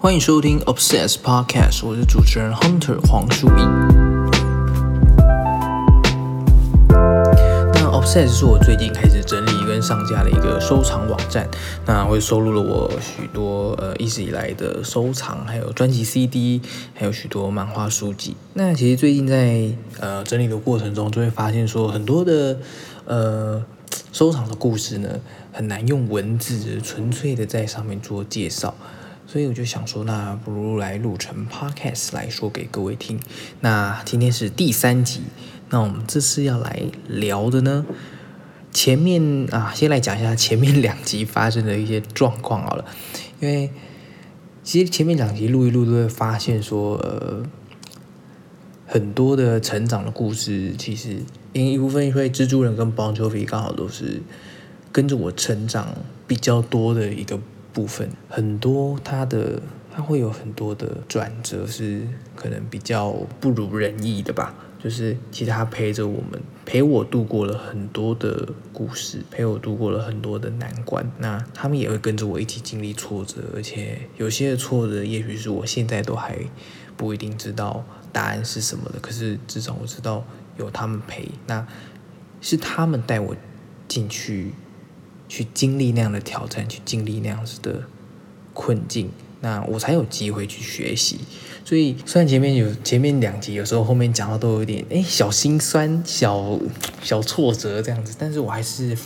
欢迎收听 Obsess Podcast，我是主持人 Hunter 黄树义。那 Obsess 是我最近开始整理跟上架的一个收藏网站，那会收录了我许多呃一直以来的收藏，还有专辑 CD，还有许多漫画书籍。那其实最近在呃整理的过程中，就会发现说很多的呃收藏的故事呢，很难用文字纯粹的在上面做介绍。所以我就想说，那不如来录成 podcast 来说给各位听。那今天是第三集，那我们这次要来聊的呢，前面啊，先来讲一下前面两集发生的一些状况好了。因为其实前面两集录一录都会发现说，呃，很多的成长的故事，其实因一部分因为蜘蛛人跟 Bon Jovi 刚好都是跟着我成长比较多的一个。部分很多，他的他会有很多的转折，是可能比较不如人意的吧。就是其实他陪着我们，陪我度过了很多的故事，陪我度过了很多的难关。那他们也会跟着我一起经历挫折，而且有些挫折，也许是我现在都还不一定知道答案是什么的。可是至少我知道有他们陪，那是他们带我进去。去经历那样的挑战，去经历那样子的困境，那我才有机会去学习。所以虽然前面有前面两集，有时候后面讲到都有点哎小心酸、小小挫折这样子，但是我还是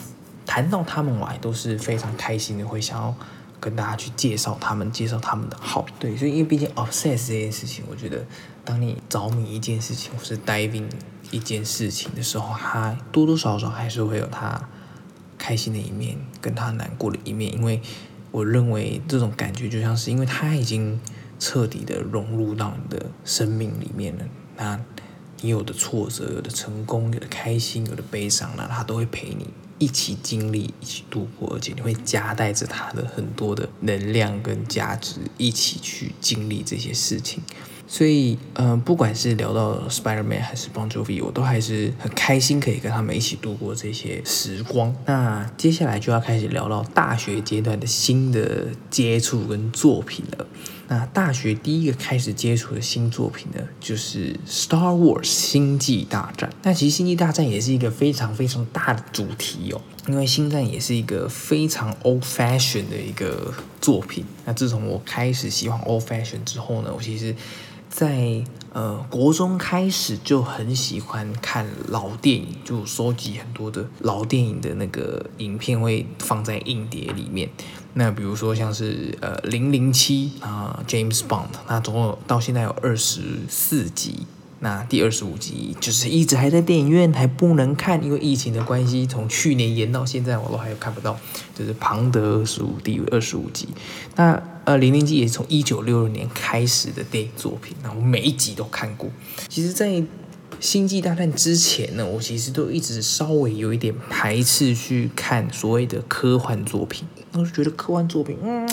谈到他们，我还都是非常开心的，会想要跟大家去介绍他们，介绍他们的好。对，所以因为毕竟 obsess 这件事情，我觉得当你着迷一件事情，或是 diving 一件事情的时候，它多多少少还是会有它。开心的一面，跟他难过的一面，因为我认为这种感觉就像是，因为他已经彻底的融入到你的生命里面了。那你有的挫折，有的成功，有的开心，有的悲伤，那他都会陪你一起经历，一起度过，而且你会夹带着他的很多的能量跟价值，一起去经历这些事情。所以，嗯，不管是聊到 Spider-Man 还是 Bon Jovi，我都还是很开心可以跟他们一起度过这些时光。那接下来就要开始聊到大学阶段的新的接触跟作品了。那大学第一个开始接触的新作品呢，就是 Star Wars 星际大战。那其实星际大战也是一个非常非常大的主题哦，因为星战也是一个非常 old fashion 的一个作品。那自从我开始喜欢 old fashion 之后呢，我其实。在呃国中开始就很喜欢看老电影，就收集很多的老电影的那个影片，会放在硬碟里面。那比如说像是呃零零七啊 James Bond，那总共到现在有二十四集。那第二十五集就是一直还在电影院还不能看，因为疫情的关系，从去年延到现在我都还有看不到。就是庞德二十五第二十五集。那呃零零七也是从一九六六年开始的电影作品，那我每一集都看过。其实，在星际大战之前呢，我其实都一直稍微有一点排斥去看所谓的科幻作品，我就觉得科幻作品嗯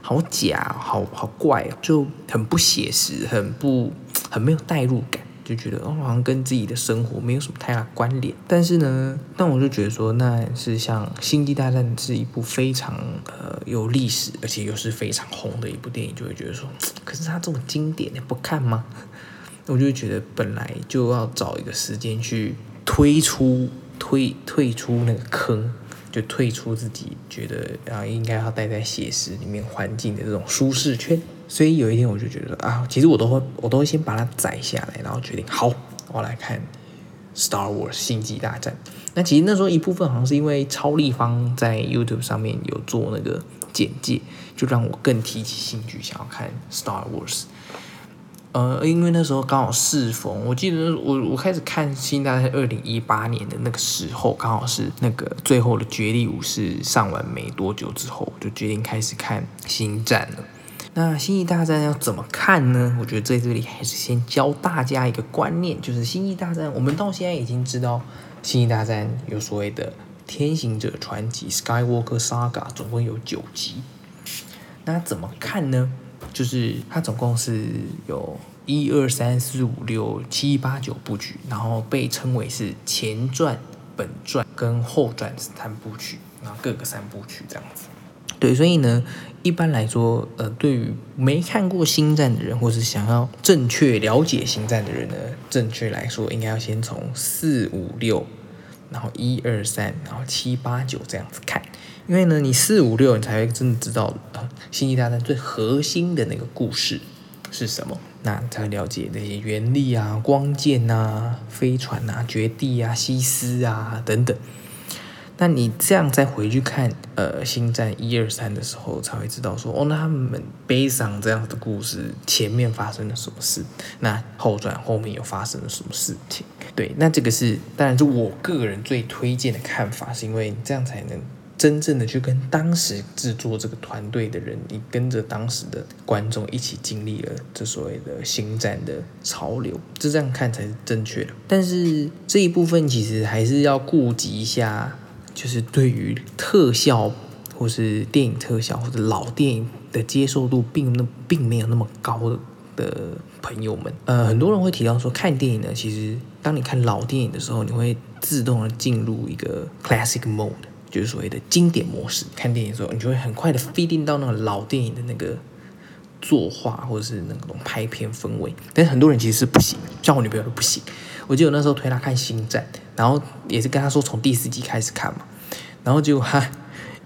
好假，好好怪，就很不写实，很不。很没有代入感，就觉得哦，好像跟自己的生活没有什么太大关联。但是呢，但我就觉得说，那是像《星际大战》是一部非常呃有历史，而且又是非常红的一部电影，就会觉得说，可是它这么经典，你不看吗？我就觉得本来就要找一个时间去推出、退退出那个坑，就退出自己觉得啊应该要待在写实里面环境的这种舒适圈。所以有一天我就觉得啊，其实我都会，我都会先把它载下来，然后决定好，我来看《Star Wars 星际大战》。那其实那时候一部分好像是因为超立方在 YouTube 上面有做那个简介，就让我更提起兴趣，想要看《Star Wars》。呃，因为那时候刚好适逢，我记得我我开始看《星际大战》二零一八年的那个时候，刚好是那个最后的绝地武士上完没多久之后，就决定开始看《星战》了。那《星际大战》要怎么看呢？我觉得在这里还是先教大家一个观念，就是《星际大战》，我们到现在已经知道，《星际大战》有所谓的《天行者传奇》（Skywalker Saga），总共有九集。那怎么看呢？就是它总共是有一二三四五六七八九部曲，然后被称为是前传、本传跟后传三部曲，然后各个三部曲这样子。对，所以呢，一般来说，呃，对于没看过《星战》的人，或是想要正确了解《星战》的人呢，正确来说，应该要先从四五六，然后一二三，然后七八九这样子看。因为呢，你四五六，你才会真的知道呃，《星际大战》最核心的那个故事是什么，那才会了解那些原力啊、光剑啊、飞船啊、绝地啊、西斯啊等等。那你这样再回去看呃《星战》一二三的时候，才会知道说哦，那他们悲伤这样的故事前面发生了什么事，那后传后面又发生了什么事情？对，那这个是当然是我个人最推荐的看法，是因为这样才能真正的去跟当时制作这个团队的人，你跟着当时的观众一起经历了这所谓的星战的潮流，就这样看才是正确的。但是这一部分其实还是要顾及一下。就是对于特效或是电影特效或者老电影的接受度并那并没有那么高的朋友们，呃，很多人会提到说，看电影呢，其实当你看老电影的时候，你会自动的进入一个 classic mode，就是所谓的经典模式。看电影的时候，你就会很快的 feeding 到那个老电影的那个作画或者是那种拍片氛围。但是很多人其实是不行，像我女朋友都不行。我记得那时候推她看《星战》，然后也是跟她说从第四集开始看嘛，然后结果她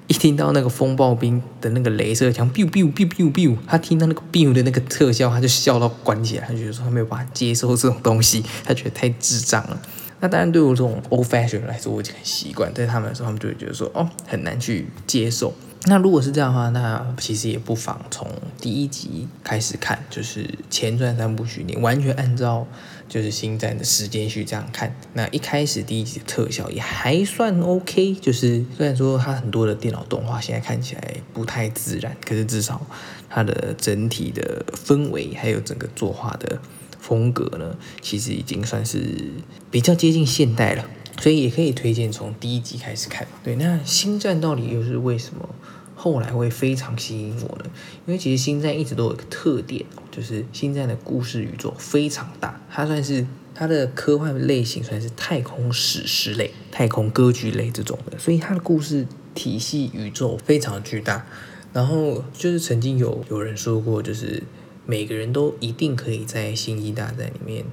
一听到那个风暴兵的那个镭射枪，biu biu biu biu biu，她听到那个 biu 的那个特效，她就笑到关起来，她觉得说她没有办法接受这种东西，她觉得太智障了。那当然对我这种 old fashion 来说，我已经很习惯，对他们来说，他们就会觉得说哦很难去接受。那如果是这样的话，那其实也不妨从第一集开始看，就是前传三部曲，你完全按照就是星战的时间序这样看。那一开始第一集的特效也还算 OK，就是虽然说它很多的电脑动画现在看起来不太自然，可是至少它的整体的氛围还有整个作画的风格呢，其实已经算是比较接近现代了。所以也可以推荐从第一集开始看。对，那星战到底又是为什么后来会非常吸引我呢？因为其实星战一直都有一个特点，就是星战的故事宇宙非常大，它算是它的科幻类型算是太空史诗类、太空歌剧类这种的，所以它的故事体系宇宙非常巨大。然后就是曾经有有人说过，就是每个人都一定可以在星际大战里面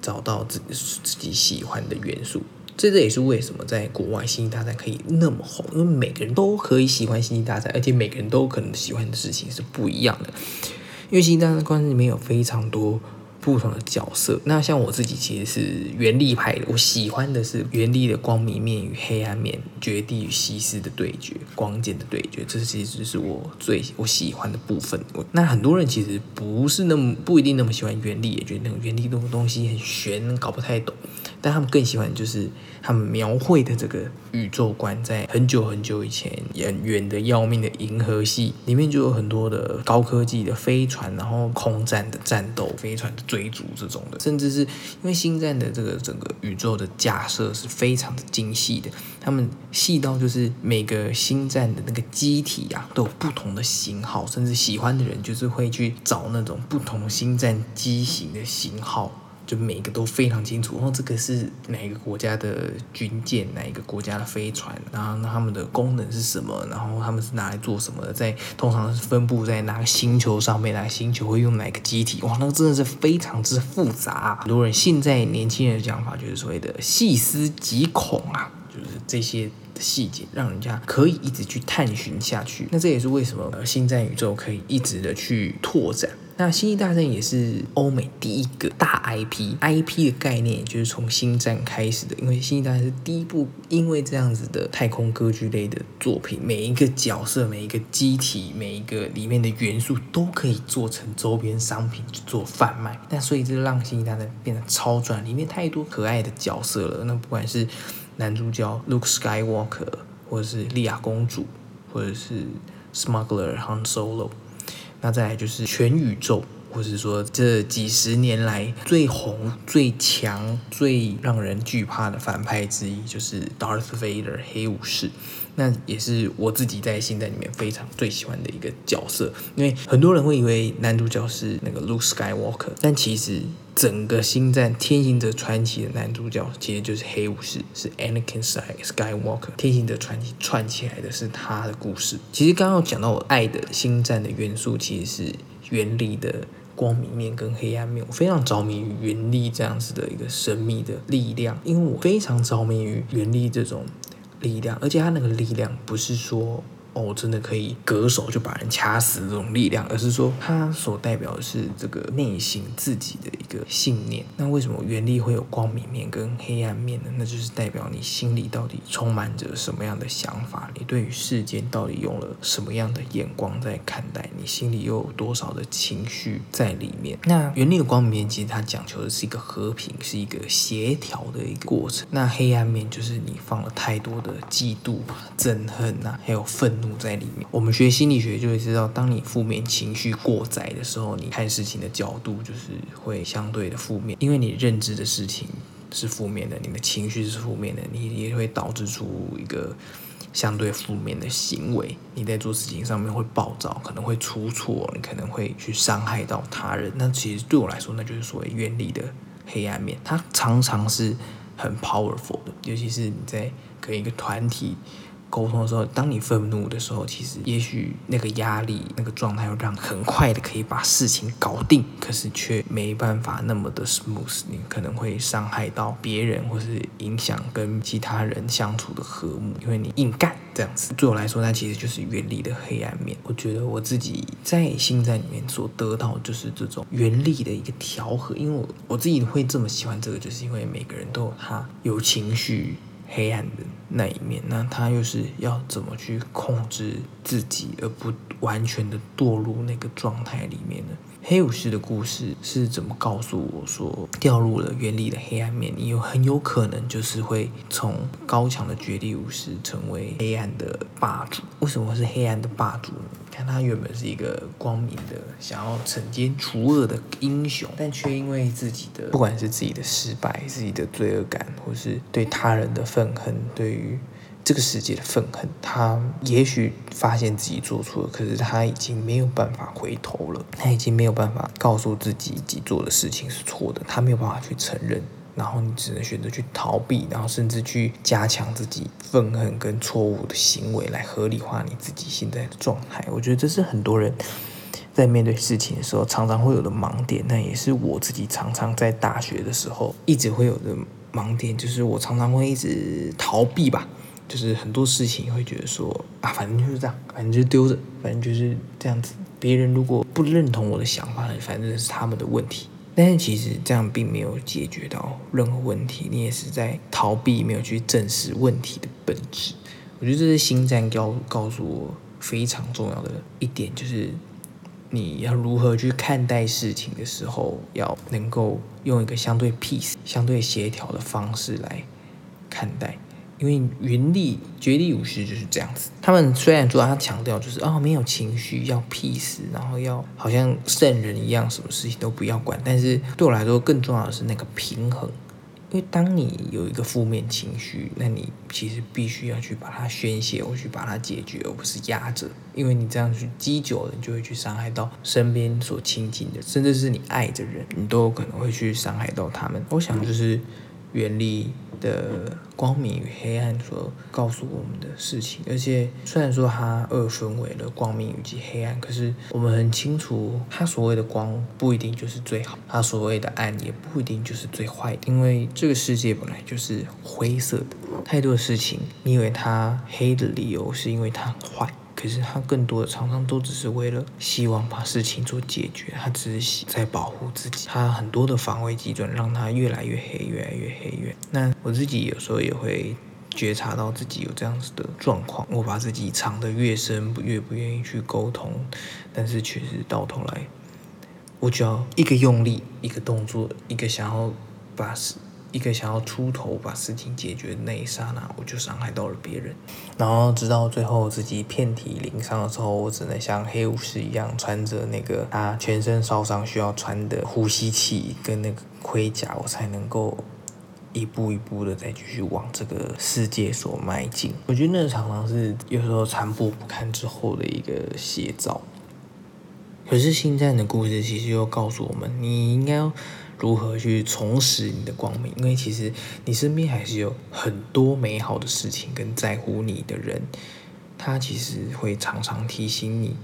找到自自己喜欢的元素。这这也是为什么在国外《星际大战》可以那么红，因为每个人都可以喜欢《星际大战》，而且每个人都可能喜欢的事情是不一样的。因为《星际大战》关里面有非常多不同的角色。那像我自己其实是原力派的，我喜欢的是原力的光明面与黑暗面、绝地与西斯的对决、光剑的对决，这其实是我最我喜欢的部分。那很多人其实不是那么不一定那么喜欢原力，也觉得那个原力那种东西很玄，搞不太懂。但他们更喜欢就是他们描绘的这个宇宙观，在很久很久以前，远远的要命的银河系里面，就有很多的高科技的飞船，然后空战的战斗，飞船的追逐这种的，甚至是因为星战的这个整个宇宙的架设是非常的精细的，他们细到就是每个星战的那个机体啊，都有不同的型号，甚至喜欢的人就是会去找那种不同星战机型的型号。就每个都非常清楚，然后这个是哪一个国家的军舰，哪一个国家的飞船，然后那他们的功能是什么，然后他们是拿来做什么的，在通常是分布在哪个星球上面，哪个星球会用哪个机体，哇，那个真的是非常之复杂。很多人现在年轻人的讲法就是所谓的细思极恐啊，就是这些的细节让人家可以一直去探寻下去。那这也是为什么呃星战宇宙可以一直的去拓展。那《星际大战》也是欧美第一个大 IP，IP 的概念就是从《星战》开始的。因为《星际大战》是第一部，因为这样子的太空歌剧类的作品，每一个角色、每一个机体、每一个里面的元素都可以做成周边商品去做贩卖。那所以这让《星际大战》变得超赚，里面太多可爱的角色了。那不管是男主角 Luke Skywalker，或者是莉亚公主，或者是 Smuggler Han Solo。那再来就是全宇宙或是说这几十年来最红、最强、最让人惧怕的反派之一，就是 Darth Vader 黑武士。那也是我自己在星战里面非常最喜欢的一个角色，因为很多人会以为男主角是那个 Luke Skywalker，但其实整个星战天行者传奇的男主角其实就是黑武士，是 Anakin Skywalker。天行者传奇串起来的是他的故事。其实刚刚讲到我爱的星战的元素，其实是原力的光明面跟黑暗面。我非常着迷于原力这样子的一个神秘的力量，因为我非常着迷于原力这种。力量，而且它那个力量不是说。哦，真的可以割手就把人掐死这种力量，而是说它所代表的是这个内心自己的一个信念。那为什么原力会有光明面跟黑暗面呢？那就是代表你心里到底充满着什么样的想法，你对于世间到底用了什么样的眼光在看待，你心里又有多少的情绪在里面？那原力的光明面其实它讲求的是一个和平，是一个协调的一个过程。那黑暗面就是你放了太多的嫉妒、憎恨呐，还有愤。在里面，我们学心理学就会知道，当你负面情绪过载的时候，你看事情的角度就是会相对的负面，因为你认知的事情是负面的，你的情绪是负面的，你也会导致出一个相对负面的行为。你在做事情上面会暴躁，可能会出错，你可能会去伤害到他人。那其实对我来说，那就是所谓愿力的黑暗面，它常常是很 powerful 的，尤其是你在跟一个团体。沟通的时候，当你愤怒的时候，其实也许那个压力、那个状态会让很快的可以把事情搞定，可是却没办法那么的 smooth。你可能会伤害到别人，或是影响跟其他人相处的和睦，因为你硬干这样子。对我来说，那其实就是原力的黑暗面。我觉得我自己在心在里面所得到就是这种原力的一个调和，因为我我自己会这么喜欢这个，就是因为每个人都有他有情绪。黑暗的那一面，那他又是要怎么去控制自己，而不完全的堕入那个状态里面呢？黑武士的故事是怎么告诉我说，掉入了原力的黑暗面，你有很有可能就是会从高强的绝地武士成为黑暗的霸主。为什么是黑暗的霸主呢？看他原本是一个光明的，想要惩奸除恶的英雄，但却因为自己的不管是自己的失败、自己的罪恶感，或是对他人的愤恨，对于。这个世界的愤恨，他也许发现自己做错了，可是他已经没有办法回头了，他已经没有办法告诉自己自己做的事情是错的，他没有办法去承认，然后你只能选择去逃避，然后甚至去加强自己愤恨跟错误的行为来合理化你自己现在的状态。我觉得这是很多人在面对事情的时候常常会有的盲点，那也是我自己常常在大学的时候一直会有的盲点，就是我常常会一直逃避吧。就是很多事情会觉得说啊，反正就是这样，反正就丢着，反正就是这样子。别人如果不认同我的想法，反正是他们的问题。但是其实这样并没有解决到任何问题，你也是在逃避，没有去正视问题的本质。我觉得这是星战告告诉我非常重要的一点，就是你要如何去看待事情的时候，要能够用一个相对 peace、相对协调的方式来看待。因为云力绝地武士就是这样子，他们虽然说他强调就是哦没有情绪要 peace，然后要好像圣人一样，什么事情都不要管，但是对我来说更重要的是那个平衡。因为当你有一个负面情绪，那你其实必须要去把它宣泄，或去把它解决，而不是压着。因为你这样去积久了，你就会去伤害到身边所亲近的，甚至是你爱的人，你都有可能会去伤害到他们。我想就是。原力的光明与黑暗所告诉我们的事情，而且虽然说它二分为了光明以及黑暗，可是我们很清楚，它所谓的光不一定就是最好，它所谓的暗也不一定就是最坏的，因为这个世界本来就是灰色的。太多的事情，你以为它黑的理由是因为它很坏。可是他更多的常常都只是为了希望把事情做解决，他只是在保护自己，他很多的防卫机准让他越来越黑，越来越黑越。那我自己有时候也会觉察到自己有这样子的状况，我把自己藏得越深，越不愿意去沟通，但是确实到头来，我只要一个用力，一个动作，一个想要把。一个想要出头把事情解决的那一刹那，我就伤害到了别人。然后直到最后自己遍体鳞伤的时候，我只能像黑武士一样穿着那个他全身烧伤需要穿的呼吸器跟那个盔甲，我才能够。一步一步的再继续往这个世界所迈进，我觉得那常常是有时候残破不堪之后的一个写照。可是星战的故事其实又告诉我们，你应该要如何去重拾你的光明，因为其实你身边还是有很多美好的事情跟在乎你的人，他其实会常常提醒你，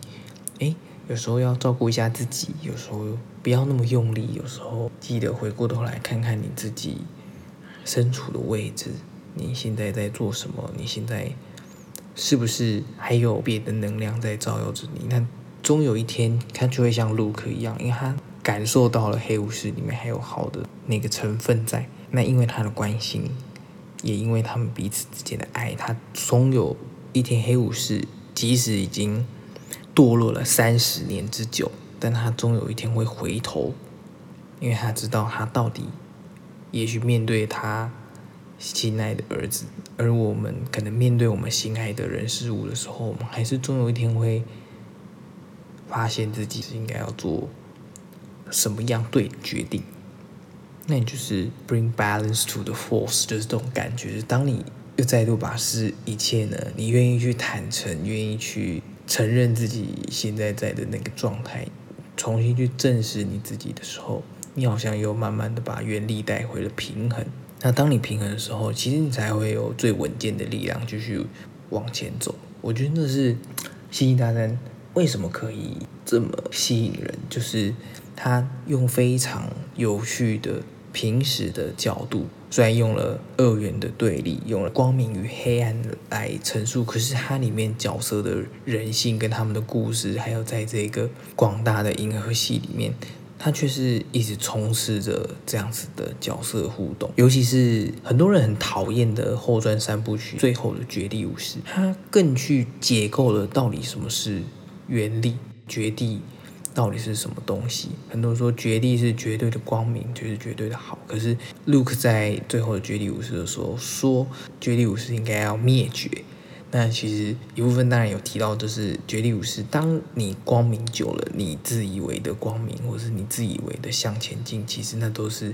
哎，有时候要照顾一下自己，有时候不要那么用力，有时候记得回过头来看看你自己。身处的位置，你现在在做什么？你现在是不是还有别的能量在照耀着你？那终有一天，他就会像卢克一样，因为他感受到了黑武士里面还有好的那个成分在。那因为他的关心，也因为他们彼此之间的爱，他终有一天，黑武士即使已经堕落了三十年之久，但他终有一天会回头，因为他知道他到底。也许面对他心爱的儿子，而我们可能面对我们心爱的人事物的时候，我们还是终有一天会发现自己是应该要做什么样对决定。那你就是 bring balance to the force，就是这种感觉。当你又再度把是一切呢，你愿意去坦诚，愿意去承认自己现在在的那个状态，重新去正视你自己的时候。你好像又慢慢的把原力带回了平衡。那当你平衡的时候，其实你才会有最稳健的力量继续往前走。我觉得那是《星际大战》为什么可以这么吸引人，就是他用非常有趣的平时的角度，虽然用了二元的对立，用了光明与黑暗来陈述，可是它里面角色的人性跟他们的故事，还有在这个广大的银河系里面。他却是一直充斥着这样子的角色互动，尤其是很多人很讨厌的后传三部曲最后的绝地武士，他更去解构了到底什么是原力，绝地到底是什么东西。很多人说绝地是绝对的光明，就是绝对的好，可是 Luke 在最后的绝地武士的时候说，绝地武士应该要灭绝。那其实一部分当然有提到，就是绝地武士，当你光明久了，你自以为的光明，或是你自以为的向前进，其实那都是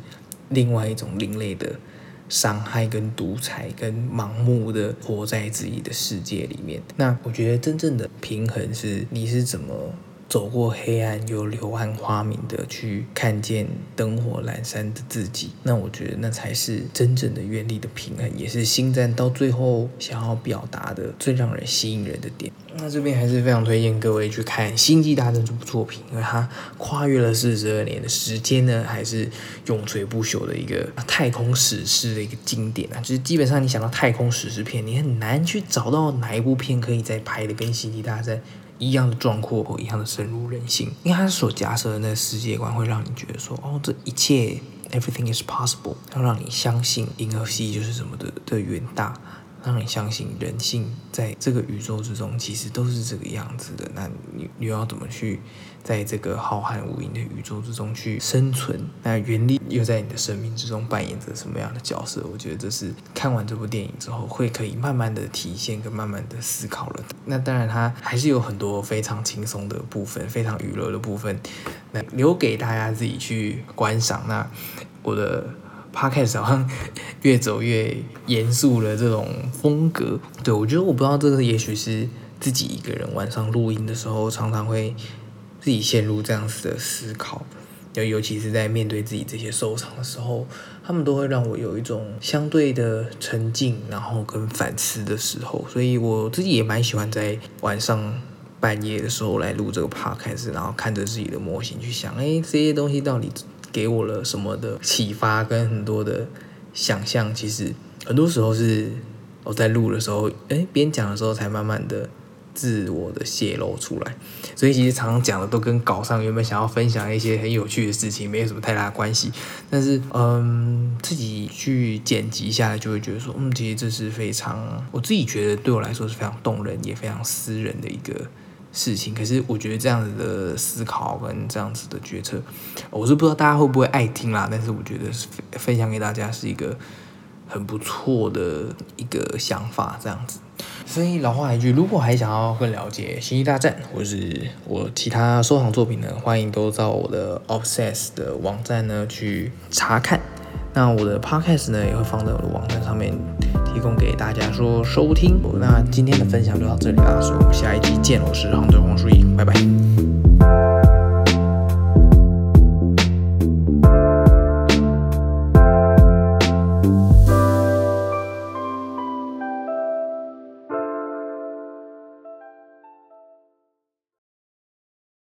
另外一种另类的伤害、跟独裁、跟盲目的活在自己的世界里面。那我觉得真正的平衡是，你是怎么？走过黑暗又柳暗花明的去看见灯火阑珊的自己，那我觉得那才是真正的原力的平衡，也是星战到最后想要表达的最让人吸引人的点。那这边还是非常推荐各位去看《星际大战》这部作品，因为它跨越了四十二年的时间呢，还是永垂不朽的一个太空史诗的一个经典啊！就是基本上你想到太空史诗片，你很难去找到哪一部片可以再拍的跟《星际大战》。一样的壮阔或一样的深入人心，因为他所假设的那个世界观会让你觉得说，哦，这一切 everything is possible，要让你相信银河系就是什么的的远大。让你相信人性在这个宇宙之中其实都是这个样子的。那你你要怎么去在这个浩瀚无垠的宇宙之中去生存？那原力又在你的生命之中扮演着什么样的角色？我觉得这是看完这部电影之后会可以慢慢的体现跟慢慢的思考了。那当然，它还是有很多非常轻松的部分，非常娱乐的部分，那留给大家自己去观赏。那我的。他开始好像越走越严肃了，这种风格，对我觉得我不知道这个，也许是自己一个人晚上录音的时候，常常会自己陷入这样子的思考，尤尤其是在面对自己这些收藏的时候，他们都会让我有一种相对的沉静，然后跟反思的时候，所以我自己也蛮喜欢在晚上半夜的时候来录这个 podcast，然后看着自己的模型去想，哎，这些东西到底。给我了什么的启发跟很多的想象，其实很多时候是我在录的时候，哎，边讲的时候才慢慢的自我的泄露出来。所以其实常常讲的都跟稿上原本想要分享一些很有趣的事情没有什么太大关系。但是，嗯，自己去剪辑下来，就会觉得说，嗯，其实这是非常我自己觉得对我来说是非常动人也非常私人的一个。事情。可是我觉得这样子的思考跟这样子的决策，我是不知道大家会不会爱听啦。但是我觉得是分享给大家是一个很不错的一个想法，这样子。所以老话一句，如果还想要更了解《星际大战》或是我其他收藏作品呢，欢迎都到我的 Obsess 的网站呢去查看。那我的 Podcast 呢也会放在我的网站上面，提供给大家说收听。那今天的分享就到这里啦，所以我们下一集见，我是杭州黄书义，拜拜。